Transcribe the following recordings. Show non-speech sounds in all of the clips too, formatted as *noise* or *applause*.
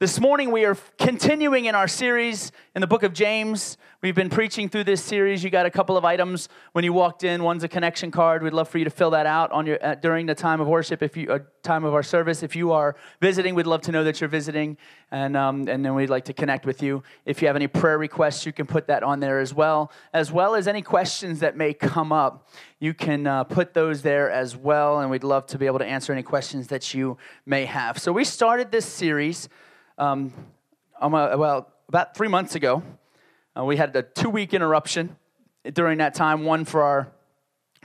This morning, we are continuing in our series in the book of James. We've been preaching through this series. You got a couple of items when you walked in. One's a connection card. We'd love for you to fill that out on your uh, during the time of worship. If you uh, time of our service, if you are visiting, we'd love to know that you're visiting, and um, and then we'd like to connect with you. If you have any prayer requests, you can put that on there as well, as well as any questions that may come up. You can uh, put those there as well, and we'd love to be able to answer any questions that you may have. So we started this series um, a, well, about three months ago, uh, we had a two week interruption during that time, one for our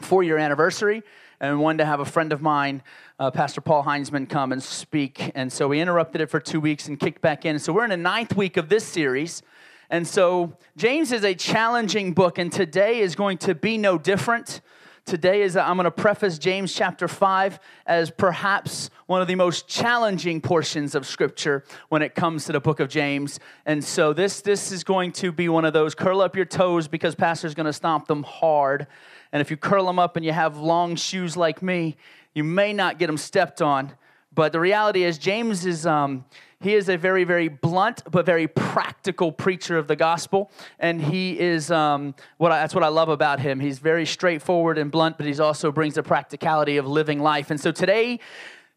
four year anniversary, and one to have a friend of mine, uh, Pastor Paul Heinzman, come and speak. And so we interrupted it for two weeks and kicked back in. So we're in the ninth week of this series. And so James is a challenging book, and today is going to be no different. Today is that I'm going to preface James chapter 5 as perhaps one of the most challenging portions of scripture when it comes to the book of James. And so this this is going to be one of those curl up your toes because pastor's going to stomp them hard. And if you curl them up and you have long shoes like me, you may not get them stepped on. But the reality is James is um, he is a very, very blunt but very practical preacher of the gospel, and he is um, what I, that's what I love about him. He's very straightforward and blunt, but he also brings the practicality of living life. And so today,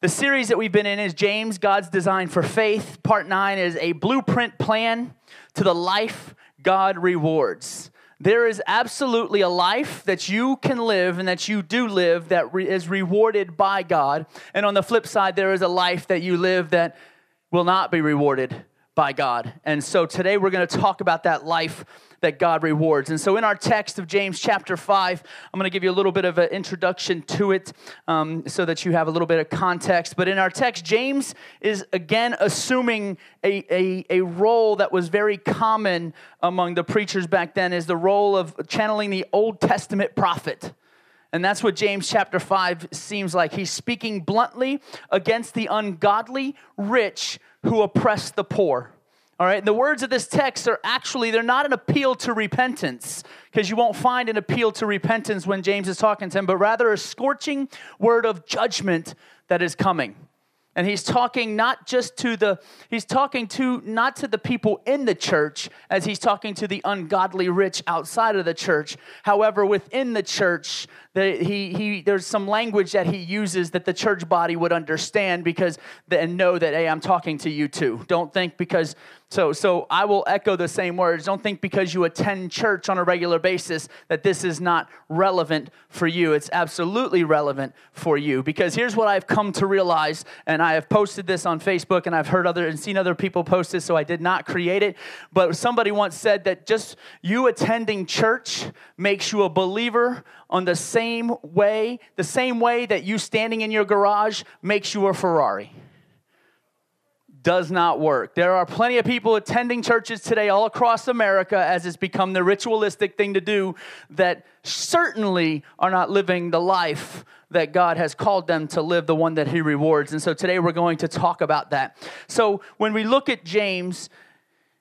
the series that we've been in is James, God's Design for Faith. Part nine is a blueprint plan to the life God rewards. There is absolutely a life that you can live and that you do live that re- is rewarded by God. And on the flip side, there is a life that you live that will not be rewarded by God. And so today we're going to talk about that life that God rewards. And so in our text of James chapter 5, I'm going to give you a little bit of an introduction to it um, so that you have a little bit of context. But in our text, James is again assuming a, a, a role that was very common among the preachers back then is the role of channeling the Old Testament prophet. And that's what James chapter 5 seems like. He's speaking bluntly against the ungodly rich who oppress the poor. All right, and the words of this text are actually, they're not an appeal to repentance, because you won't find an appeal to repentance when James is talking to him, but rather a scorching word of judgment that is coming. And he's talking not just to the, he's talking to not to the people in the church as he's talking to the ungodly rich outside of the church. However, within the church, the, he, he, there's some language that he uses that the church body would understand because, and know that, hey, I'm talking to you too. Don't think because so, so I will echo the same words. Don't think because you attend church on a regular basis that this is not relevant for you. It's absolutely relevant for you because here's what I've come to realize, and I have posted this on Facebook, and I've heard other and seen other people post this, so I did not create it. But somebody once said that just you attending church makes you a believer on the same way, the same way that you standing in your garage makes you a Ferrari does not work. There are plenty of people attending churches today all across America as it's become the ritualistic thing to do that certainly are not living the life that God has called them to live, the one that He rewards. And so today we're going to talk about that. So when we look at James,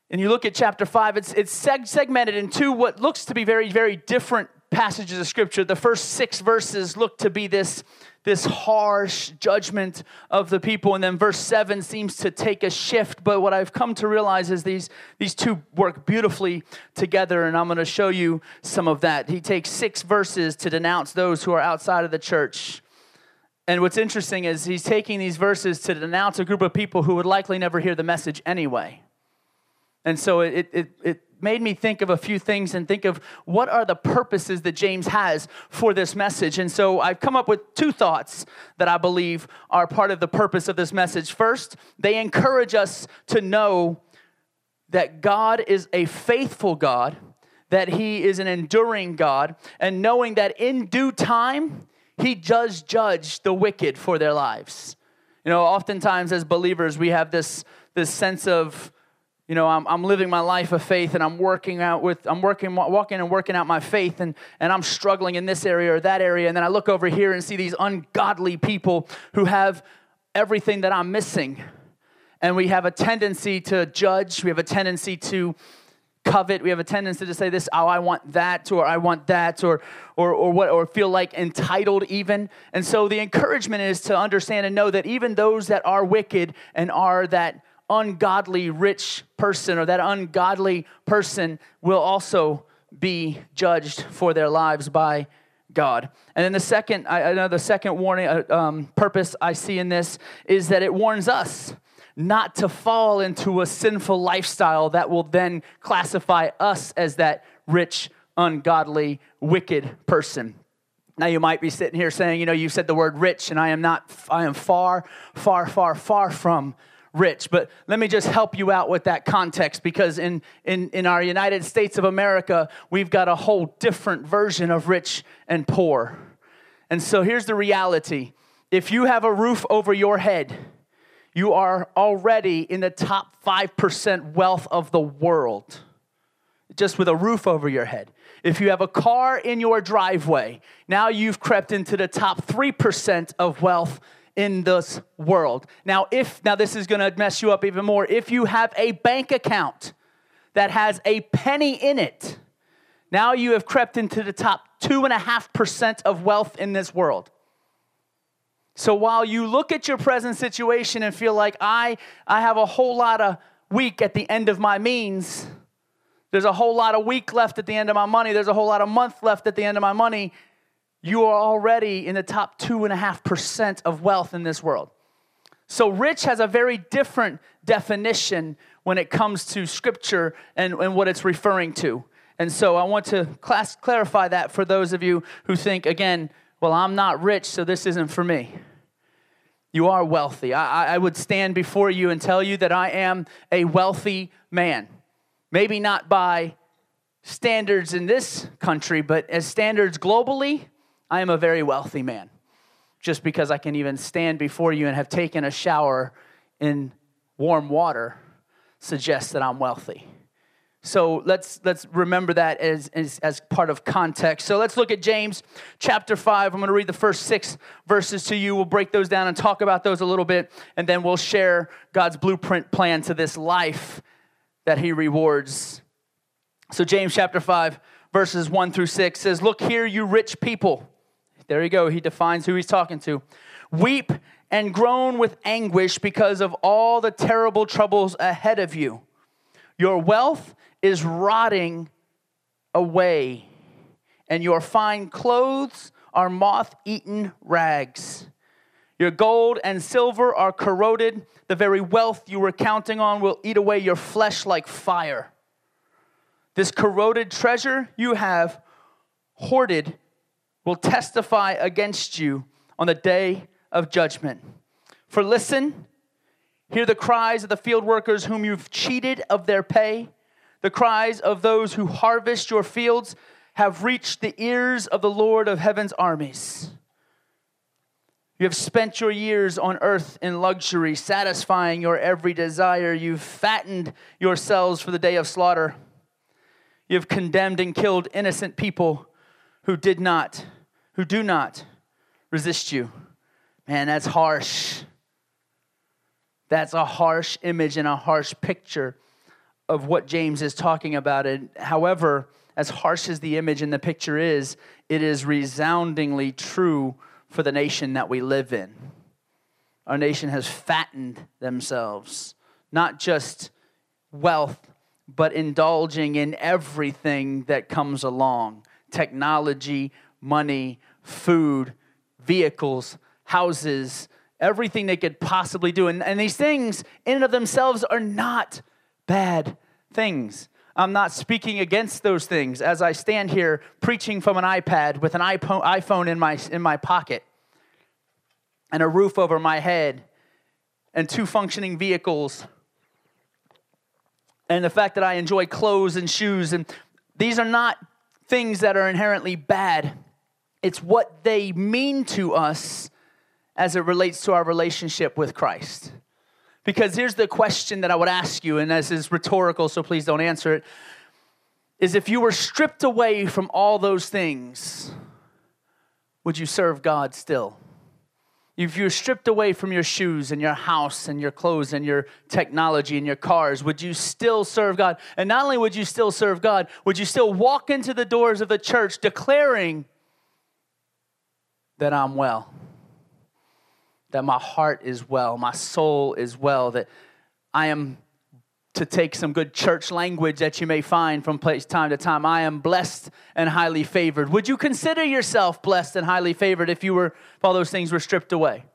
and you look at chapter 5, it's, it's seg- segmented into what looks to be very, very different passages of scripture. The first six verses look to be this this harsh judgment of the people. And then verse 7 seems to take a shift. But what I've come to realize is these, these two work beautifully together. And I'm going to show you some of that. He takes six verses to denounce those who are outside of the church. And what's interesting is he's taking these verses to denounce a group of people who would likely never hear the message anyway. And so it, it, it made me think of a few things and think of what are the purposes that James has for this message. And so I've come up with two thoughts that I believe are part of the purpose of this message. First, they encourage us to know that God is a faithful God, that He is an enduring God, and knowing that in due time, He does judge the wicked for their lives. You know, oftentimes as believers, we have this, this sense of, you know I'm, I'm living my life of faith and i'm working out with i'm working walking and working out my faith and, and i'm struggling in this area or that area. And then i look over here and see these ungodly people who have everything that i'm missing. And we have a tendency to judge. We have a tendency to covet. We have a tendency to say this oh i want that or i want that or or or what or feel like entitled even. And so the encouragement is to understand and know that even those that are wicked and are that ungodly rich person or that ungodly person will also be judged for their lives by God. And then the second, I, know the second warning uh, um, purpose I see in this is that it warns us not to fall into a sinful lifestyle that will then classify us as that rich, ungodly, wicked person. Now you might be sitting here saying, you know, you said the word rich, and I am not, I am far, far, far, far from rich. But let me just help you out with that context because in, in, in our United States of America, we've got a whole different version of rich and poor. And so here's the reality if you have a roof over your head, you are already in the top 5% wealth of the world, just with a roof over your head. If you have a car in your driveway, now you've crept into the top 3% of wealth in this world. Now, if now this is gonna mess you up even more, if you have a bank account that has a penny in it, now you have crept into the top two and a half percent of wealth in this world. So while you look at your present situation and feel like I, I have a whole lot of week at the end of my means, there's a whole lot of week left at the end of my money, there's a whole lot of month left at the end of my money, you are already in the top 2.5% of wealth in this world. So, rich has a very different definition when it comes to scripture and, and what it's referring to. And so, I want to class, clarify that for those of you who think, again, well, I'm not rich, so this isn't for me. You are wealthy. I, I would stand before you and tell you that I am a wealthy man. Maybe not by standards in this country, but as standards globally, I am a very wealthy man. Just because I can even stand before you and have taken a shower in warm water suggests that I'm wealthy. So let's let's remember that as, as, as, part of context. So let's look at James chapter 5. I'm going to read the first six verses to you. We'll break those down and talk about those a little bit, and then we'll share God's blueprint plan to this life that He rewards. So James chapter 5, verses 1 through 6 says, Look here, you rich people. There you go. He defines who he's talking to. Weep and groan with anguish because of all the terrible troubles ahead of you. Your wealth is rotting away, and your fine clothes are moth eaten rags. Your gold and silver are corroded. The very wealth you were counting on will eat away your flesh like fire. This corroded treasure you have hoarded will testify against you on the day of judgment. For listen, hear the cries of the field workers whom you've cheated of their pay. The cries of those who harvest your fields have reached the ears of the Lord of heaven's armies. You have spent your years on earth in luxury, satisfying your every desire. You've fattened yourselves for the day of slaughter. You have condemned and killed innocent people who did not who do not resist you. Man, that's harsh. That's a harsh image and a harsh picture of what James is talking about. And however, as harsh as the image and the picture is, it is resoundingly true for the nation that we live in. Our nation has fattened themselves, not just wealth, but indulging in everything that comes along technology, money, food, vehicles, houses, everything they could possibly do. And, and these things, in and of themselves, are not bad things. I'm not speaking against those things as I stand here preaching from an iPad with an iPhone in my, in my pocket and a roof over my head and two functioning vehicles and the fact that I enjoy clothes and shoes. And these are not things that are inherently bad. It's what they mean to us as it relates to our relationship with Christ. Because here's the question that I would ask you, and this is rhetorical, so please don't answer it. Is if you were stripped away from all those things, would you serve God still? If you're stripped away from your shoes and your house and your clothes and your technology and your cars, would you still serve God? And not only would you still serve God, would you still walk into the doors of the church declaring that I'm well, that my heart is well, my soul is well, that I am to take some good church language that you may find from place time to time. I am blessed and highly favored. Would you consider yourself blessed and highly favored if you were if all those things were stripped away?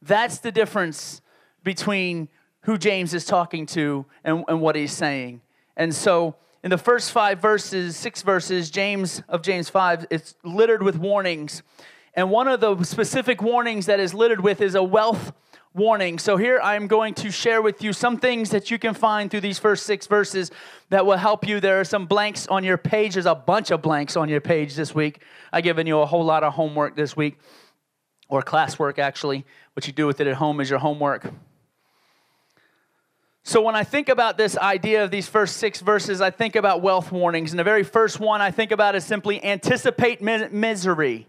That's the difference between who James is talking to and, and what he's saying. And so in the first five verses, six verses, James of James 5, it's littered with warnings. And one of the specific warnings that is littered with is a wealth warning. So here I'm going to share with you some things that you can find through these first six verses that will help you. There are some blanks on your page. There's a bunch of blanks on your page this week. I've given you a whole lot of homework this week, or classwork actually. What you do with it at home is your homework. So, when I think about this idea of these first six verses, I think about wealth warnings. And the very first one I think about is simply anticipate misery.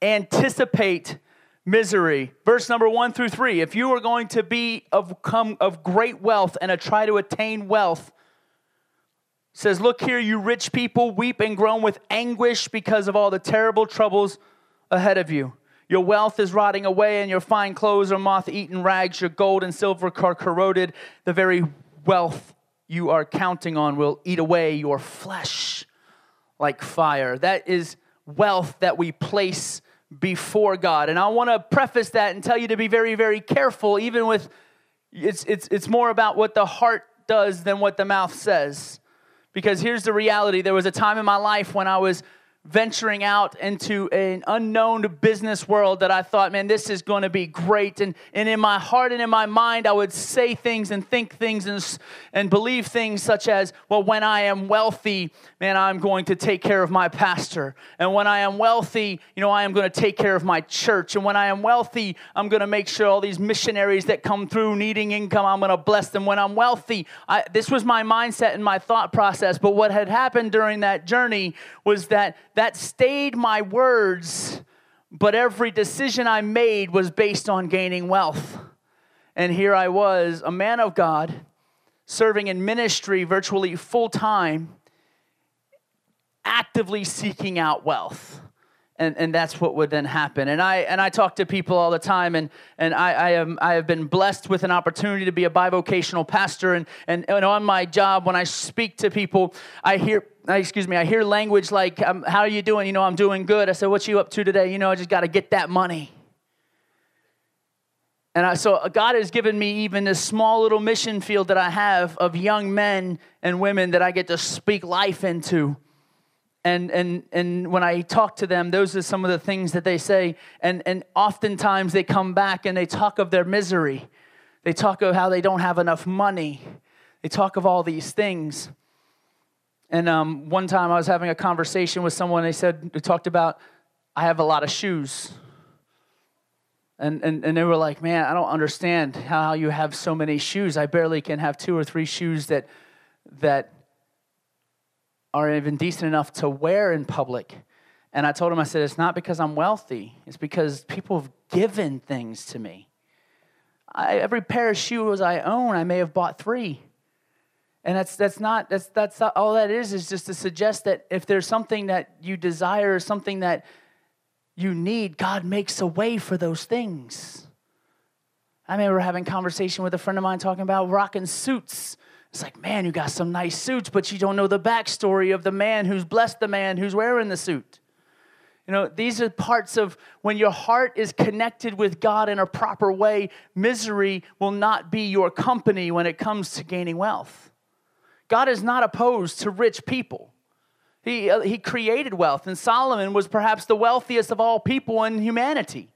Anticipate misery. Verse number one through three. If you are going to be of, come, of great wealth and a try to attain wealth, says, Look here, you rich people, weep and groan with anguish because of all the terrible troubles ahead of you. Your wealth is rotting away, and your fine clothes are moth eaten rags. Your gold and silver are corroded. The very wealth you are counting on will eat away your flesh like fire. That is wealth that we place before God. And I want to preface that and tell you to be very, very careful, even with it's, it's, it's more about what the heart does than what the mouth says. Because here's the reality there was a time in my life when I was venturing out into an unknown business world that I thought, man, this is going to be great. And, and in my heart and in my mind, I would say things and think things and, and believe things such as, well, when I am wealthy, man, I'm going to take care of my pastor. And when I am wealthy, you know, I am going to take care of my church. And when I am wealthy, I'm going to make sure all these missionaries that come through needing income, I'm going to bless them. When I'm wealthy, I, this was my mindset and my thought process. But what had happened during that journey was that that stayed my words, but every decision I made was based on gaining wealth. And here I was, a man of God, serving in ministry virtually full time, actively seeking out wealth and, and that's what would then happen. And I and I talk to people all the time, and and I, I am I have been blessed with an opportunity to be a bivocational pastor, and and, and on my job when I speak to people, I hear excuse me, I hear language like, um, "How are you doing?" You know, I'm doing good. I said, "What you up to today?" You know, I just got to get that money. And I, so God has given me even this small little mission field that I have of young men and women that I get to speak life into and and and when i talk to them those are some of the things that they say and and oftentimes they come back and they talk of their misery they talk of how they don't have enough money they talk of all these things and um, one time i was having a conversation with someone they said they talked about i have a lot of shoes and, and, and they were like man i don't understand how you have so many shoes i barely can have two or three shoes that that are even decent enough to wear in public. And I told him, I said, it's not because I'm wealthy, it's because people have given things to me. I, every pair of shoes I own, I may have bought three. And that's, that's not, that's, that's not, all that is, is just to suggest that if there's something that you desire, something that you need, God makes a way for those things. I remember having conversation with a friend of mine talking about rocking suits it's like, man, you got some nice suits, but you don't know the backstory of the man who's blessed the man who's wearing the suit. You know, these are parts of when your heart is connected with God in a proper way, misery will not be your company when it comes to gaining wealth. God is not opposed to rich people. He, uh, he created wealth, and Solomon was perhaps the wealthiest of all people in humanity.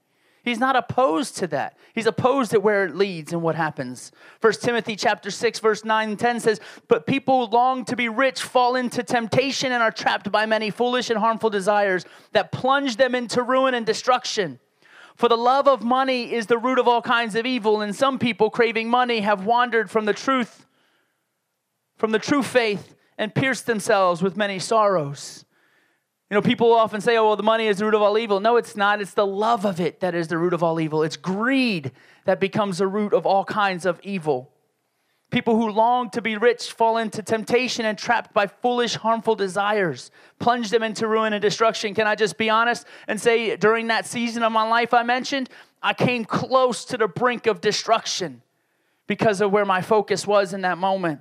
He's not opposed to that. He's opposed to where it leads and what happens. First Timothy chapter 6 verse 9 and 10 says, "But people who long to be rich fall into temptation and are trapped by many foolish and harmful desires that plunge them into ruin and destruction." For the love of money is the root of all kinds of evil, and some people craving money have wandered from the truth from the true faith and pierced themselves with many sorrows. You know, people often say, oh, well, the money is the root of all evil. No, it's not. It's the love of it that is the root of all evil. It's greed that becomes the root of all kinds of evil. People who long to be rich fall into temptation and trapped by foolish, harmful desires, plunge them into ruin and destruction. Can I just be honest and say, during that season of my life I mentioned, I came close to the brink of destruction. because of where my focus was in that moment.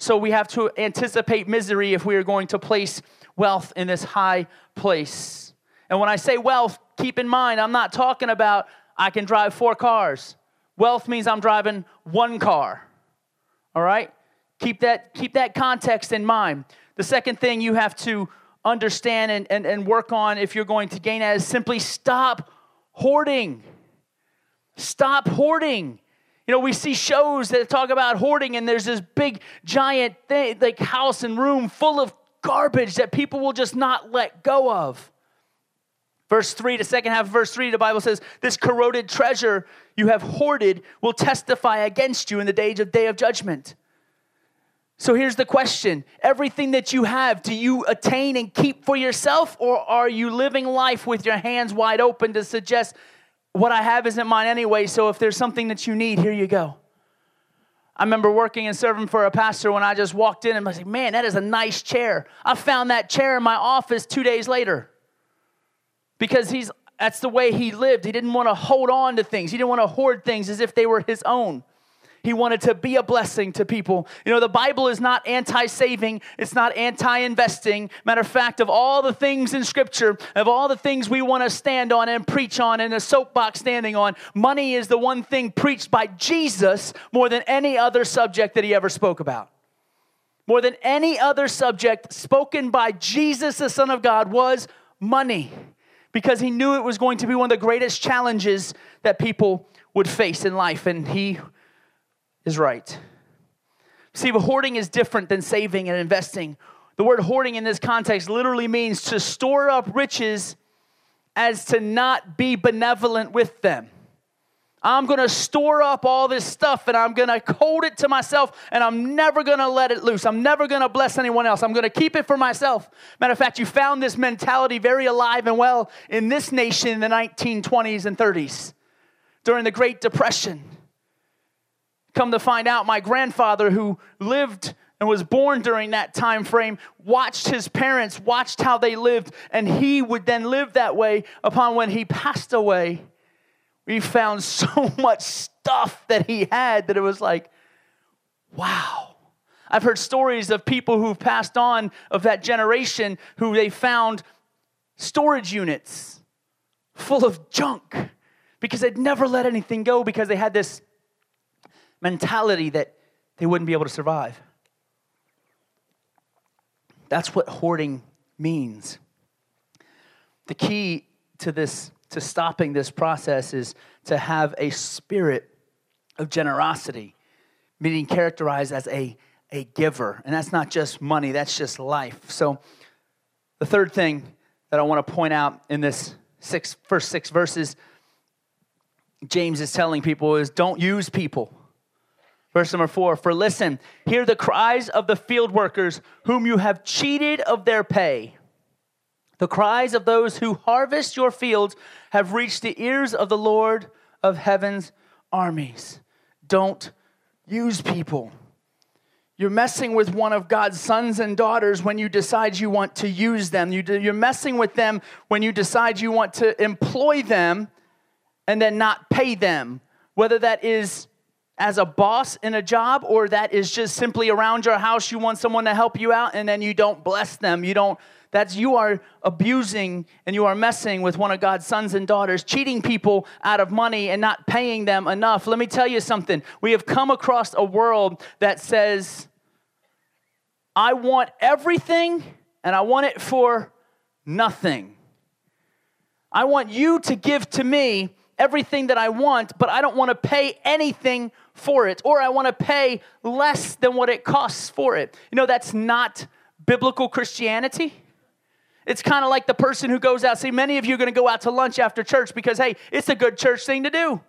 So we have to anticipate misery if we are going to place wealth in this high place. And when I say wealth, keep in mind, I'm not talking about I can drive four cars. Wealth means I'm driving one car. All right? Keep that, keep that context in mind. The second thing you have to understand and, and, and work on if you're going to gain that is simply stop hoarding. Stop hoarding. You know, we see shows that talk about hoarding, and there's this big, giant thing, like house and room full of garbage that people will just not let go of. Verse 3, the second half of verse 3, the Bible says, This corroded treasure you have hoarded will testify against you in the day of, day of judgment. So here's the question Everything that you have, do you attain and keep for yourself, or are you living life with your hands wide open to suggest what I have isn't mine anyway, so if there's something that you need, here you go? I remember working and serving for a pastor when I just walked in and I was like, man, that is a nice chair. I found that chair in my office two days later because he's that's the way he lived. He didn't want to hold on to things, he didn't want to hoard things as if they were his own. He wanted to be a blessing to people. You know, the Bible is not anti saving, it's not anti investing. Matter of fact, of all the things in Scripture, of all the things we want to stand on and preach on and a soapbox standing on, money is the one thing preached by Jesus more than any other subject that he ever spoke about. More than any other subject spoken by Jesus, the Son of God, was money because he knew it was going to be one of the greatest challenges that people would face in life. And he is right. See, but hoarding is different than saving and investing. The word hoarding in this context literally means to store up riches as to not be benevolent with them. I'm to store up all this stuff and I'm to hold it to myself and I'm never to let it loose. I'm never to bless anyone else. I'm to keep it for myself. Matter of fact, you found this mentality very alive and well in this nation in the 1920s and 30s during the Great Depression. Come to find out, my grandfather, who lived and was born during that time frame, watched his parents, watched how they lived, and he would then live that way upon when he passed away. We found *laughs* so much stuff that he had that it was like, wow. I've heard stories of people who've passed on of that generation who they found storage units full of junk because they'd never let anything go because they had this mentality that they wouldn't be able to survive. That's what hoarding means. The key to this, to stopping this process, is to have a spirit of generosity, meaning characterized as a, a giver. And that's not just money, that's just life. So, the third thing that I want to point out in this six, first six verses, James is telling people is don't use people. Verse number four For listen, hear the cries of the field workers whom you have cheated of their pay. The cries of those who harvest your fields have reached the ears of the Lord of heaven's armies. Don't use people. You're messing with one of God's sons and daughters when you decide you want to use them. You're messing with them when you decide you want to employ them and then not pay them, whether that is as a boss in a job or that is just simply around your house you want someone to help you out and then you don't bless them. You don't that's you are abusing and you are messing with one of God's sons and daughters cheating people out of money and not paying them enough. Let me tell you something. We have come across a world that says I want everything and I want it for nothing. I want you to give to me everything that I want, but I don't want to pay anything for it, or I want to pay less than what it costs for it. You know, that's not biblical Christianity. It's kind of like the person who goes out. See, many of you are going to go out to lunch after church because, hey, it's a good church thing to do.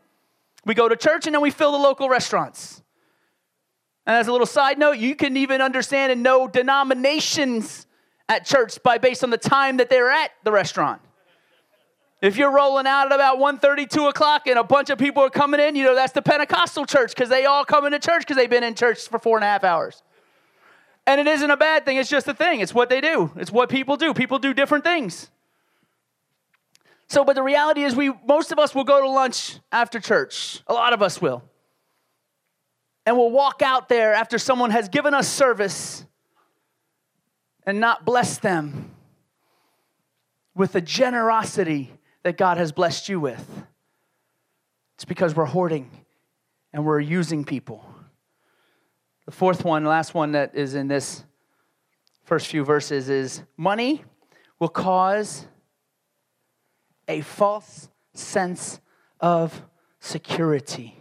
We go to church and then we fill the local restaurants. And as a little side note, you can even understand and know denominations at church by based on the time that they're at the restaurant. If you're rolling out at about 1.30, 2 o'clock, and a bunch of people are coming in, you know, that's the Pentecostal church because they all come into church because they've been in church for four and a half hours. And it isn't a bad thing, it's just a thing. It's what they do, it's what people do. People do different things. So, but the reality is, we most of us will go to lunch after church. A lot of us will. and we'll walk out there after someone has given us service and not bless them with the generosity that God has blessed you with. It's because we're hoarding and we're using people. The fourth one, last one that is in this first few verses is money will cause a false sense of security.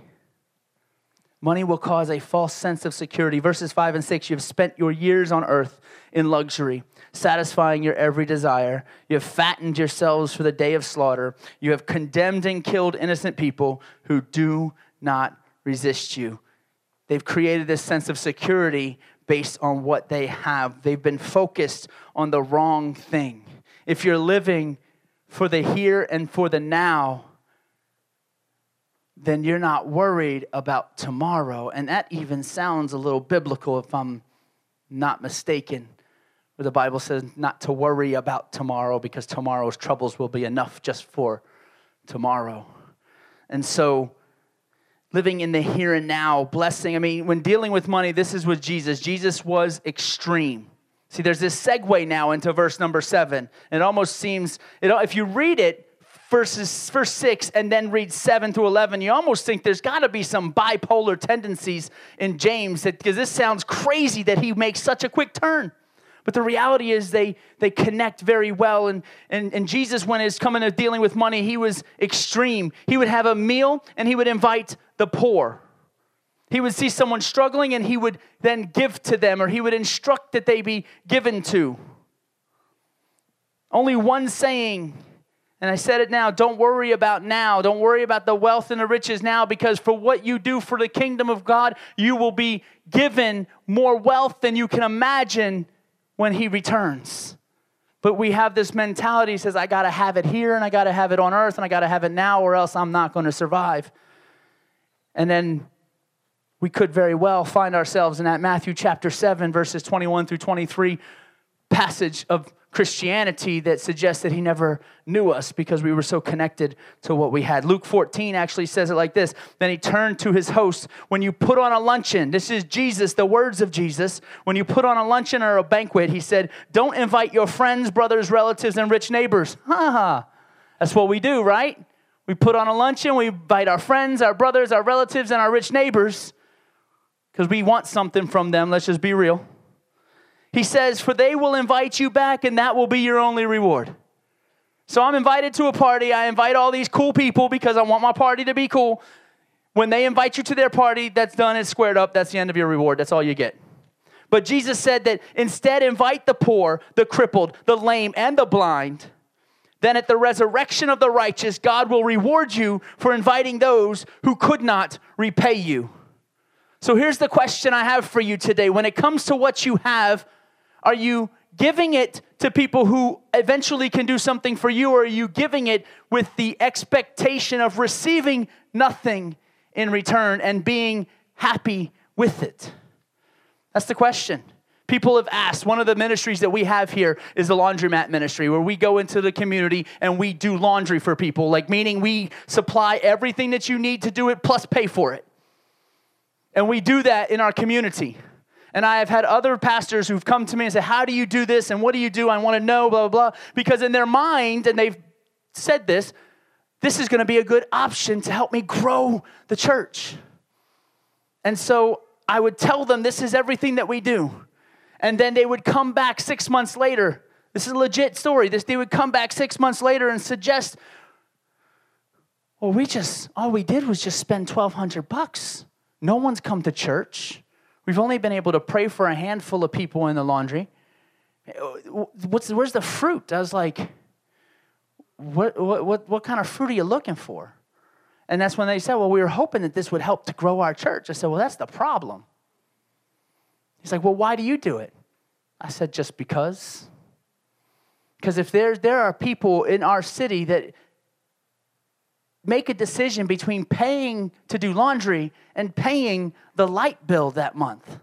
Money will cause a false sense of security. Verses 5 and 6 You have spent your years on earth in luxury, satisfying your every desire. You have fattened yourselves for the day of slaughter. You have condemned and killed innocent people who do not resist you. They've created this sense of security based on what they have. They've been focused on the wrong thing. If you're living for the here and for the now, then you're not worried about tomorrow. And that even sounds a little biblical if I'm not mistaken, where the Bible says not to worry about tomorrow because tomorrow's troubles will be enough just for tomorrow. And so, living in the here and now, blessing, I mean, when dealing with money, this is with Jesus. Jesus was extreme. See, there's this segue now into verse number seven. It almost seems, it, if you read it, verses verse 6 and then read 7 through 11 you almost think there's got to be some bipolar tendencies in james because this sounds crazy that he makes such a quick turn. But the reality is they they connect very well. And and, and jesus when he's coming to dealing with money he was extreme. He would have a meal and he would invite the poor. He would see someone struggling and he would then give to them or he would instruct that they be given to. Only one saying and I said it now don't worry about now. Don't worry about the wealth and the riches now because for what you do for the kingdom of God, you will be given more wealth than you can imagine when He returns. But we have this mentality says, I got to have it here and I got to have it on earth and I got to have it now or else I'm not going to survive. And then we could very well find ourselves in that Matthew chapter 7, verses 21 through 23 passage of Christianity that suggests that he never knew us because we were so connected to what we had. Luke 14 actually says it like this Then he turned to his host. When you put on a luncheon, this is Jesus, the words of Jesus. When you put on a luncheon or a banquet, he said, Don't invite your friends, brothers, relatives, and rich neighbors. Ha *laughs* ha. That's what we do, right? We put on a luncheon, we invite our friends, our brothers, our relatives, and our rich neighbors because we want something from them. Let's just be real. He says, For they will invite you back, and that will be your only reward. So I'm invited to a party. I invite all these cool people because I want my party to be cool. When they invite you to their party, that's done, it's squared up, that's the end of your reward. That's all you get. But Jesus said that instead, invite the poor, the crippled, the lame, and the blind. Then at the resurrection of the righteous, God will reward you for inviting those who could not repay you. So here's the question I have for you today. When it comes to what you have, are you giving it to people who eventually can do something for you, or are you giving it with the expectation of receiving nothing in return and being happy with it? That's the question. People have asked. One of the ministries that we have here is the laundromat ministry, where we go into the community and we do laundry for people, like meaning we supply everything that you need to do it plus pay for it. And we do that in our community. And I have had other pastors who've come to me and said, How do you do this? And what do you do? I want to know, blah, blah, blah. Because in their mind, and they've said this, this is going to be a good option to help me grow the church. And so I would tell them, This is everything that we do. And then they would come back six months later. This is a legit story. This, they would come back six months later and suggest, Well, we just, all we did was just spend 1200 bucks. No one's come to church. We've only been able to pray for a handful of people in the laundry. What's, where's the fruit? I was like, what, what, what kind of fruit are you looking for? And that's when they said, well, we were hoping that this would help to grow our church. I said, well, that's the problem. He's like, well, why do you do it? I said, just because. Because if there, there are people in our city that make a decision between paying to do laundry and paying the light bill that month.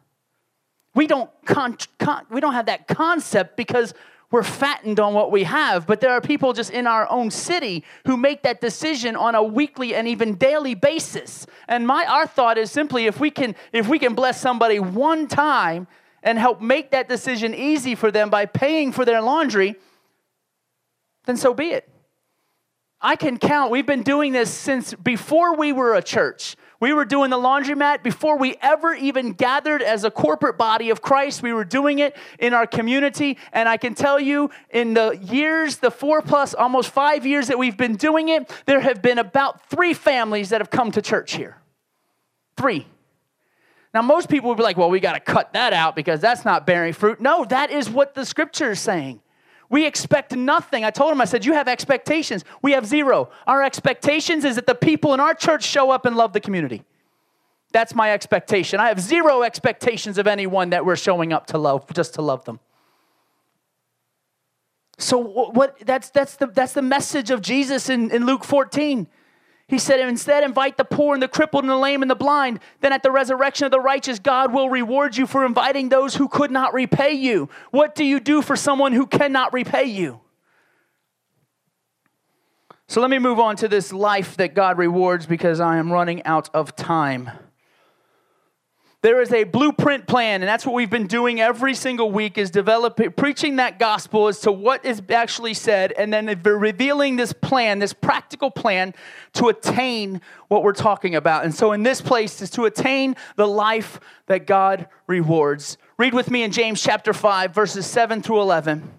We don't, con- con- we don't have that concept because we're fattened on what we have, but there are people just in our own city who make that decision on a weekly and even daily basis. And my our thought is simply if we can if we can bless somebody one time and help make that decision easy for them by paying for their laundry, then so be it. I can count. We've been doing this since before we were a church. We were doing the laundromat before we ever even gathered as a corporate body of Christ. We were doing it in our community. And I can tell you, in the years, the four plus, almost five years that we've been doing it, there have been about three families that have come to church here. Three. Now, most people would be like, well, we got to cut that out because that's not bearing fruit. No, that is what the scripture is saying. We expect nothing. I told him, I said, You have expectations. We have zero. Our expectations is that the people in our church show up and love the community. That's my expectation. I have zero expectations of anyone that we're showing up to love, just to love them. So what that's that's the that's the message of Jesus in, in Luke 14. He said, instead, invite the poor and the crippled and the lame and the blind. Then at the resurrection of the righteous, God will reward you for inviting those who could not repay you. What do you do for someone who cannot repay you? So let me move on to this life that God rewards because I am running out of time. There is a blueprint plan, and that's what we've been doing every single week is developing preaching that gospel as to what is actually said, and then revealing this plan, this practical plan to attain what we're talking about. And so in this place is to attain the life that God rewards. Read with me in James chapter 5, verses 7 through 11.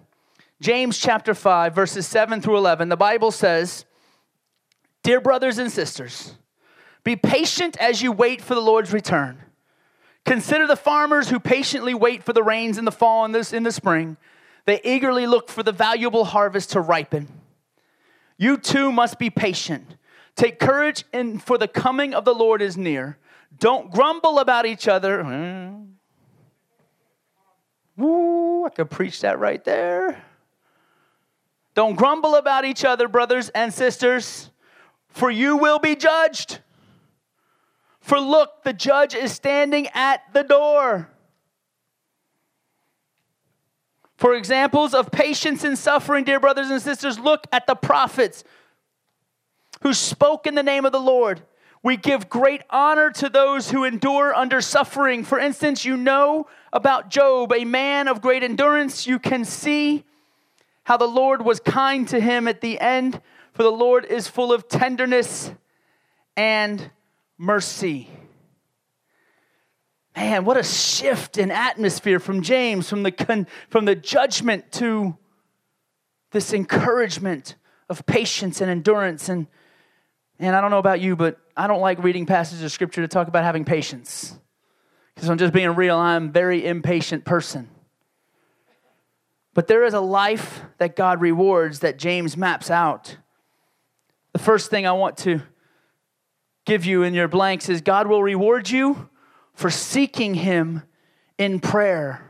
James chapter 5, verses 7 through 11. The Bible says, Dear brothers and sisters, be patient as you wait for the Lord's return. Consider the farmers who patiently wait for the rains in the fall and this in the spring. They eagerly look for the valuable harvest to ripen. You too must be patient. Take courage, in, for the coming of the Lord is near. Don't grumble about each other. Hmm. Ooh, I could preach that right there. Don't grumble about each other, brothers and sisters, for you will be judged. For look, the judge is standing at the door. For examples of patience and suffering, dear brothers and sisters, look at the prophets who spoke in the name of the Lord. We give great honor to those who endure under suffering. For instance, you know about Job, a man of great endurance. You can see how the Lord was kind to him at the end, for the Lord is full of tenderness and mercy. Man, what a shift in atmosphere from James, from the, con- from the judgment to this encouragement of patience and endurance. And, and I don't know about you, but I don't like reading passages of scripture to talk about having patience. Because I'm just being real, I'm a very impatient person. But there is a life that God rewards that James maps out. The first thing I want to give you in your blanks is God will reward you for seeking Him in prayer.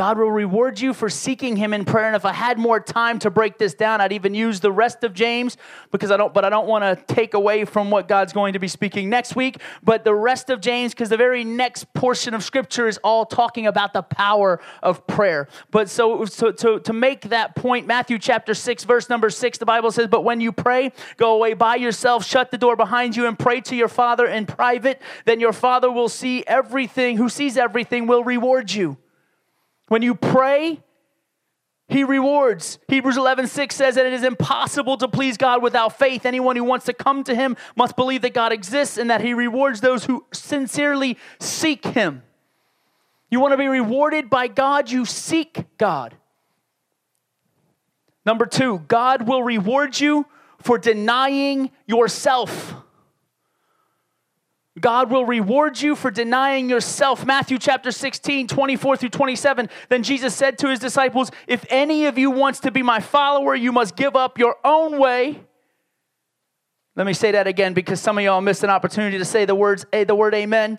God will reward you for seeking him in prayer. And if I had more time to break this down, I'd even use the rest of James because I don't, but I don't want to take away from what God's going to be speaking next week. But the rest of James, because the very next portion of scripture is all talking about the power of prayer. But so, so to, to make that point, Matthew chapter 6, verse number 6, the Bible says, But when you pray, go away by yourself, shut the door behind you, and pray to your Father in private. Then your Father will see everything, who sees everything, will reward you. When you pray, he rewards. Hebrews 11, 6 says that it is impossible to please God without faith. Anyone who wants to come to him must believe that God exists and that he rewards those who sincerely seek him. You want to be rewarded by God, you seek God. Number two, God will reward you for denying yourself. God will reward you for denying yourself. Matthew chapter 16, 24 through 27. Then Jesus said to his disciples, If any of you wants to be my follower, you must give up your own way. Let me say that again because some of y'all missed an opportunity to say the words, the word amen.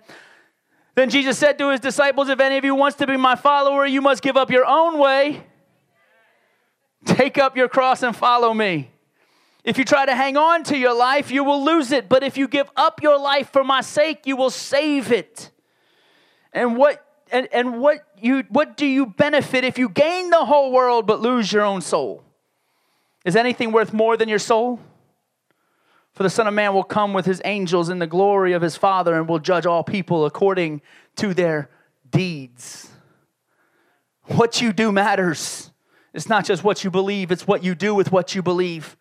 Then Jesus said to his disciples, If any of you wants to be my follower, you must give up your own way. Take up your cross and follow me. If you try to hang on to your life, you will lose it. But if you give up your life for my sake, you will save it. And what and, and what you what do you benefit if you gain the whole world but lose your own soul? Is anything worth more than your soul? For the Son of Man will come with his angels in the glory of his Father and will judge all people according to their deeds. What you do matters. It's not just what you believe, it's what you do with what you believe.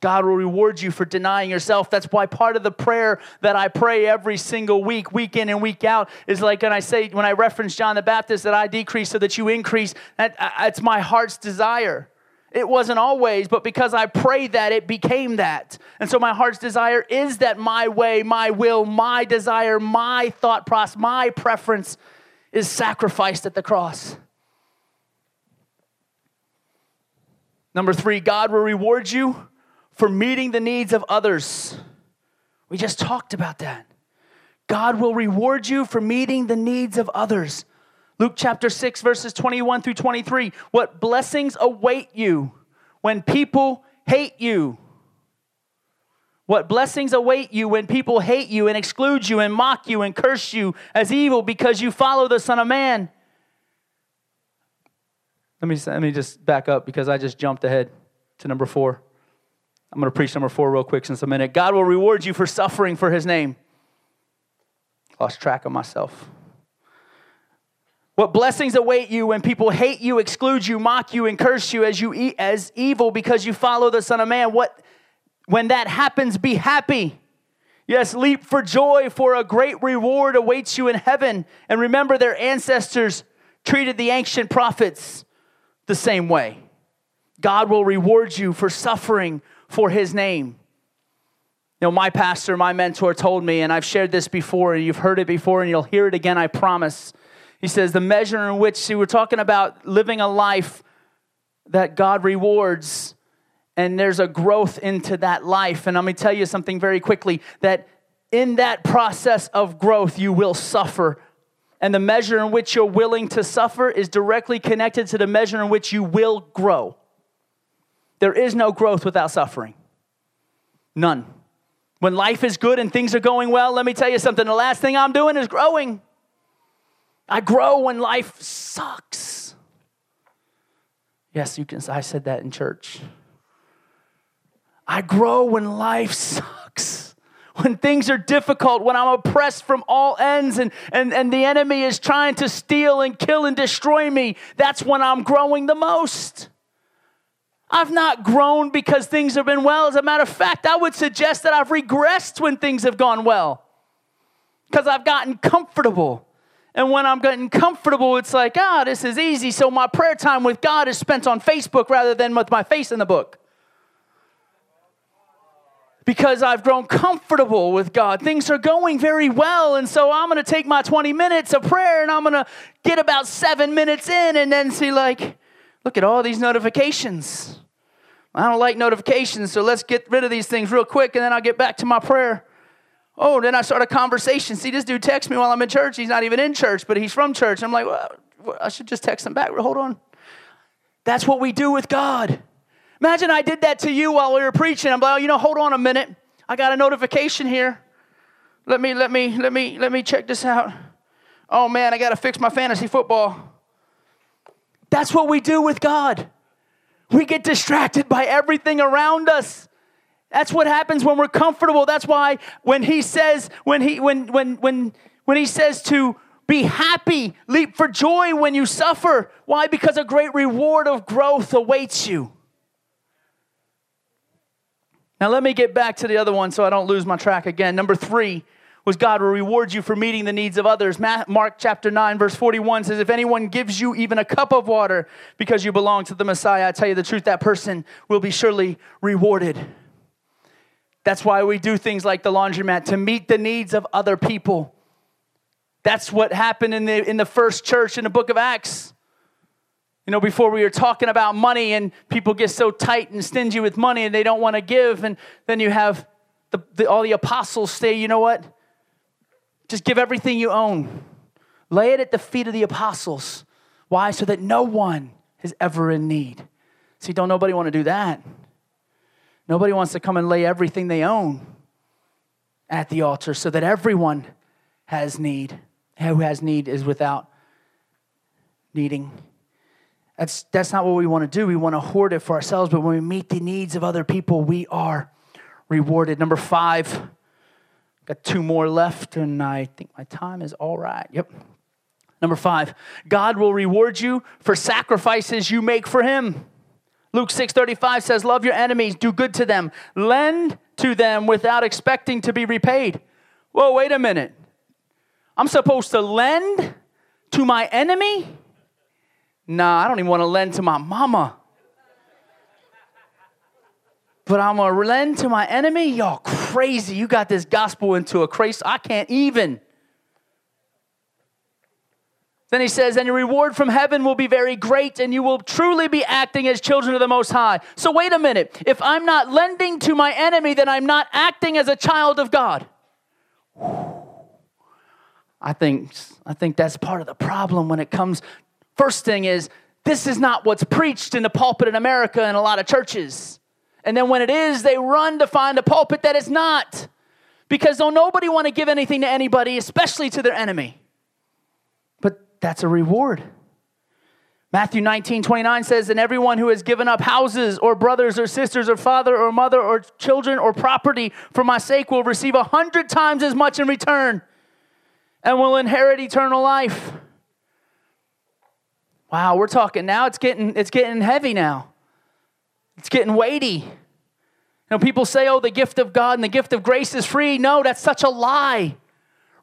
God will reward you for denying yourself. That's why part of the prayer that I pray every single week, week in and week out, is like when I say, when I reference John the Baptist, that I decrease so that you increase. That, uh, that's my heart's desire. It wasn't always, but because I prayed that, it became that. And so my heart's desire is that my way, my will, my desire, my thought process, my preference is sacrificed at the cross. Number three, God will reward you for meeting the needs of others. We just talked about that. God will reward you for meeting the needs of others. Luke chapter 6, verses 21 through 23. What blessings await you when people hate you? What blessings await you when people hate you and exclude you and mock you and curse you as evil because you follow the Son of Man? Let me, let me just back up because I just jumped ahead to number four. I'm going to preach number four real quick since a minute. God will reward you for suffering for his name. Lost track of myself. What blessings await you when people hate you, exclude you, mock you, and curse you as you eat as evil because you follow the Son of Man? What when that happens, be happy. Yes, leap for joy, for a great reward awaits you in heaven. And remember, their ancestors treated the ancient prophets the same way. God will reward you for suffering for his name. You know, my pastor, my mentor told me, and I've shared this before, and you've heard it before, and you'll hear it again, I promise. He says, the measure in which, see, we're talking about living a life that God rewards, and there's a growth into that life. And let me tell you something very quickly that in that process of growth, you will suffer. And the measure in which you're willing to suffer is directly connected to the measure in which you will grow. There is no growth without suffering. None. When life is good and things are going well, let me tell you something. The last thing I'm doing is growing. I grow when life sucks. Yes, you can. I said that in church. I grow when life *laughs* sucks. When things are difficult, when I'm oppressed from all ends and, and, and the enemy is trying to steal and kill and destroy me, that's when I'm growing the most. I've not grown because things have been well. As a matter of fact, I would suggest that I've regressed when things have gone well because I've gotten comfortable. And when I'm getting comfortable, it's like, ah, oh, this is easy. So my prayer time with God is spent on Facebook rather than with my face in the book. Because I've grown comfortable with God. Things are going very well. And so I'm going to take my 20 minutes of prayer and I'm going to get about seven minutes in and then see, like, look at all these notifications. I don't like notifications, so let's get rid of these things real quick and then I'll get back to my prayer. Oh, then I start a conversation. See, this dude texts me while I'm in church. He's not even in church, but he's from church. I'm like, well, I should just text him back. Hold on. That's what we do with God. Imagine I did that to you while we were preaching. I'm like, oh, you know, hold on a minute. I got a notification here. Let me, let me, let me, let me check this out. Oh man, I got to fix my fantasy football. That's what we do with God. We get distracted by everything around us. That's what happens when we're comfortable. That's why when he says, when he when when when when he says to be happy, leap for joy when you suffer. Why? Because a great reward of growth awaits you. Now let me get back to the other one so I don't lose my track again. Number three was God will reward you for meeting the needs of others. Mark chapter 9, verse 41 says, If anyone gives you even a cup of water because you belong to the Messiah, I tell you the truth, that person will be surely rewarded. That's why we do things like the laundromat to meet the needs of other people. That's what happened in the, in the first church in the book of Acts. You know, before we were talking about money, and people get so tight and stingy with money and they don't want to give. And then you have the, the, all the apostles say, you know what? Just give everything you own, lay it at the feet of the apostles. Why? So that no one is ever in need. See, don't nobody want to do that. Nobody wants to come and lay everything they own at the altar so that everyone has need. Who has need is without needing. That's, that's not what we want to do. We want to hoard it for ourselves, but when we meet the needs of other people, we are rewarded. Number five, got two more left, and I think my time is all right. Yep. Number five, God will reward you for sacrifices you make for Him. Luke 6:35 says, "Love your enemies, do good to them, lend to them without expecting to be repaid." Whoa, wait a minute. I'm supposed to lend to my enemy? Nah, I don't even want to lend to my mama. But I'm gonna lend to my enemy? Y'all crazy. You got this gospel into a crazy. I can't even. Then he says, and your reward from heaven will be very great, and you will truly be acting as children of the Most High. So, wait a minute. If I'm not lending to my enemy, then I'm not acting as a child of God. I think, I think that's part of the problem when it comes. First thing is, this is not what's preached in the pulpit in America in a lot of churches. And then when it is, they run to find a pulpit that is not. Because don't nobody want to give anything to anybody, especially to their enemy But that's a reward. Matthew 19, 29 says, And everyone who has given up houses or brothers or sisters or father or mother or children or property for my sake will receive a hundred times as much in return and will inherit eternal life. Wow, we're talking now, it's getting, it's getting heavy now. It's getting weighty. You know, people say, oh, the gift of God and the gift of grace is free. No, that's such a lie.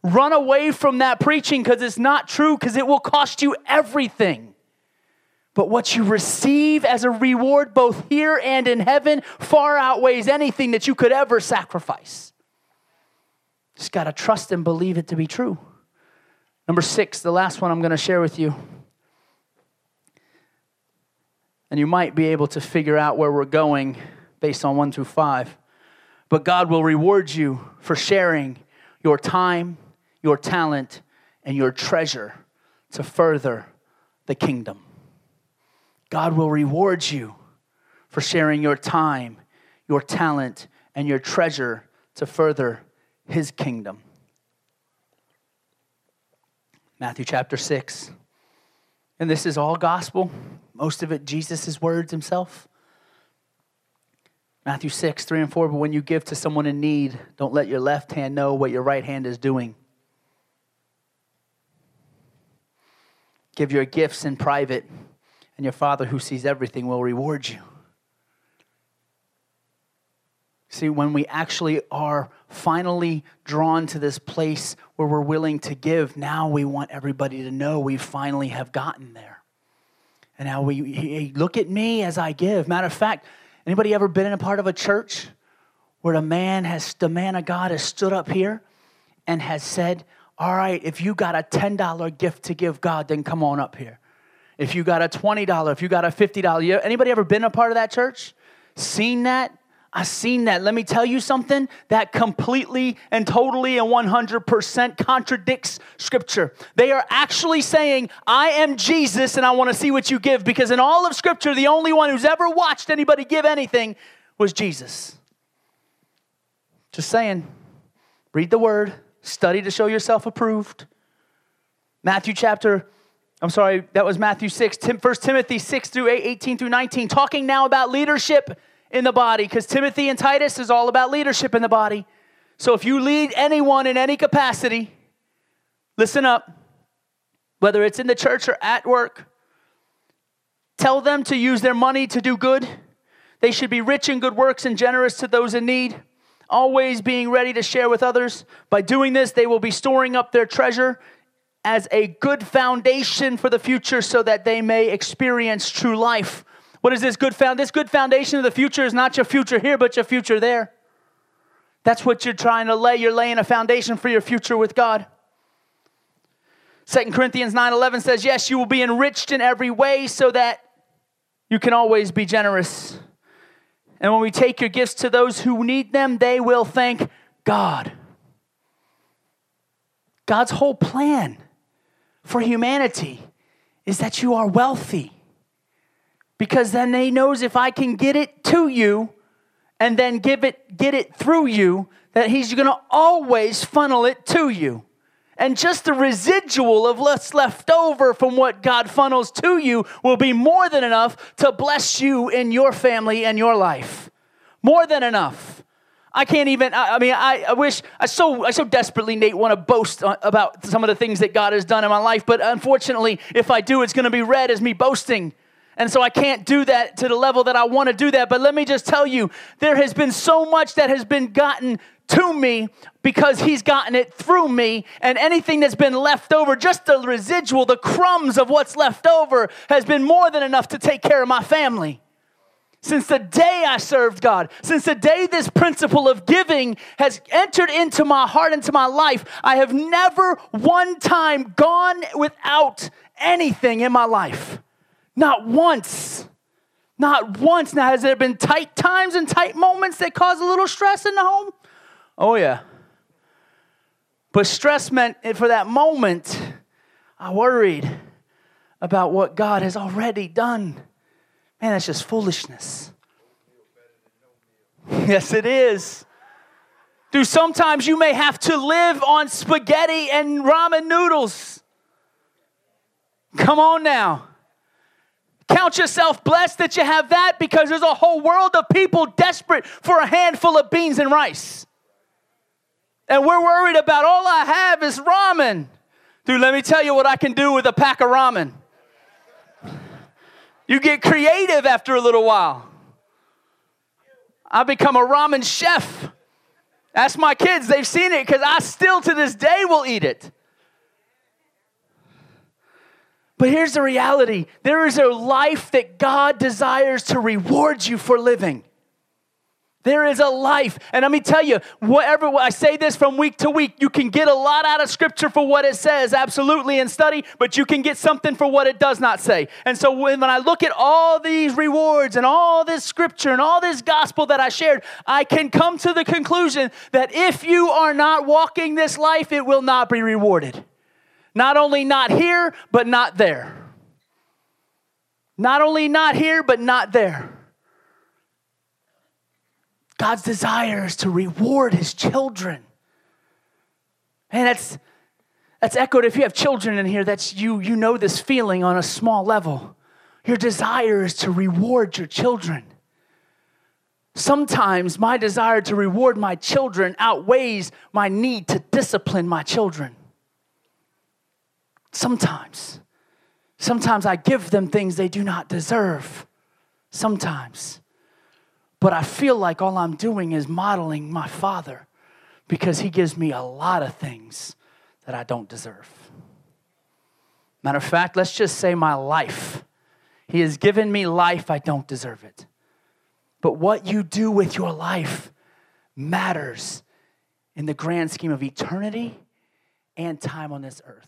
Run away from that preaching because it's not true, because it will cost you everything. But what you receive as a reward, both here and in heaven, far outweighs anything that you could ever sacrifice. Just got to trust and believe it to be true. Number six, the last one I'm going to share with you. And you might be able to figure out where we're going based on one through five. But God will reward you for sharing your time, your talent, and your treasure to further the kingdom. God will reward you for sharing your time, your talent, and your treasure to further his kingdom. Matthew chapter 6. And this is all gospel, most of it Jesus' words himself. Matthew 6, 3 and 4. But when you give to someone in need, don't let your left hand know what your right hand is doing Give your gifts in private, and your Father who sees everything will reward you. See, when we actually are finally drawn to this place where we're willing to give, now we want everybody to know we finally have gotten there. And now we hey, look at me as I give. Matter of fact, anybody ever been in a part of a church where a man has the man of God has stood up here and has said, all right, if you got a $10 gift to give God, then come on up here. If you got a $20, if you got a $50, anybody ever been a part of that church? Seen that? I seen that. Let me tell you something that completely and totally and 100% contradicts scripture. They are actually saying, I am Jesus and I want to see what you give because in all of scripture, the only one who's ever watched anybody give anything was Jesus. Just saying. Read the word, Study to show yourself approved. Matthew chapter, I'm sorry, that was Matthew 6, 1 Timothy 6 through 8, 18 through 19, talking now about leadership in the body, because Timothy and Titus is all about leadership in the body. So if you lead anyone in any capacity, listen up, whether it's in the church or at work, tell them to use their money to do good. They should be rich in good works and generous to those in need always being ready to share with others. By doing this, they will be storing up their treasure as a good foundation for the future so that they may experience true life. What is this good found? This good foundation of the future is not your future here, but your future there. That's what you're trying to lay. You're laying a foundation for your future with God. 2 Corinthians 9:11 says, "Yes, you will be enriched in every way so that you can always be generous." And when we take your gifts to those who need them, they will thank God. God's whole plan for humanity is that you are wealthy. Because then he knows if I can get it to you and then give it get it through you that he's going to always funnel it to you. And just the residual of what's left over from what God funnels to you will be more than enough to bless you in your family and your life. More than enough. I can't even, I, mean, I, I, wish, I so, I so desperately, Nate, want to boast uh, about some of the things that God has done in my life, but unfortunately, if I do, it's going to be read as me boasting. And so I can't do that to the level that I want to do that. But let me just tell you, there has been so much that has been gotten to me because he's gotten it through me. And anything that's been left over, just the residual, the crumbs of what's left over, has been more than enough to take care of my family. Since the day I served God, since the day this principle of giving has entered into my heart, into my life, I have never one time gone without anything in my life. Not once. Not once. Now, has there been tight times and tight moments that cause a little stress in the home? Oh, yeah. But stress meant for that moment, I worried about what God has already done. Man, that's just foolishness. *laughs* Yes, it is. Dude, sometimes you may have to live on spaghetti and ramen noodles. Come on now. Count yourself blessed that you have that because there's a whole world of people desperate for a handful of beans and rice. And we're worried about all I have is ramen. Dude, let me tell you what I can do with a pack of ramen. You get creative after a little while. I become a ramen chef. Ask my kids, they've seen it because I still to this day will eat it. But here's the reality there is a life that God desires to reward you for living. There is a life. And let me tell you, whatever I say this from week to week, you can get a lot out of scripture for what it says, absolutely, in study, but you can get something for what it does not say. And so when, when I look at all these rewards and all this scripture and all this gospel that I shared, I can come to the conclusion that if you are not walking this life, it will not be rewarded. Not only not here, but not there. Not only not here, but not there. God's desire is to reward his children. And that's that's echoed if you have children in here that's you you know this feeling on a small level. Your desire is to reward your children. Sometimes my desire to reward my children outweighs my need to discipline my children. Sometimes. Sometimes I give them things they do not deserve. Sometimes. But I feel like all I'm doing is modeling my father because he gives me a lot of things that I don't deserve. Matter of fact, let's just say my life. He has given me life, I don't deserve it. But what you do with your life matters in the grand scheme of eternity and time on this earth.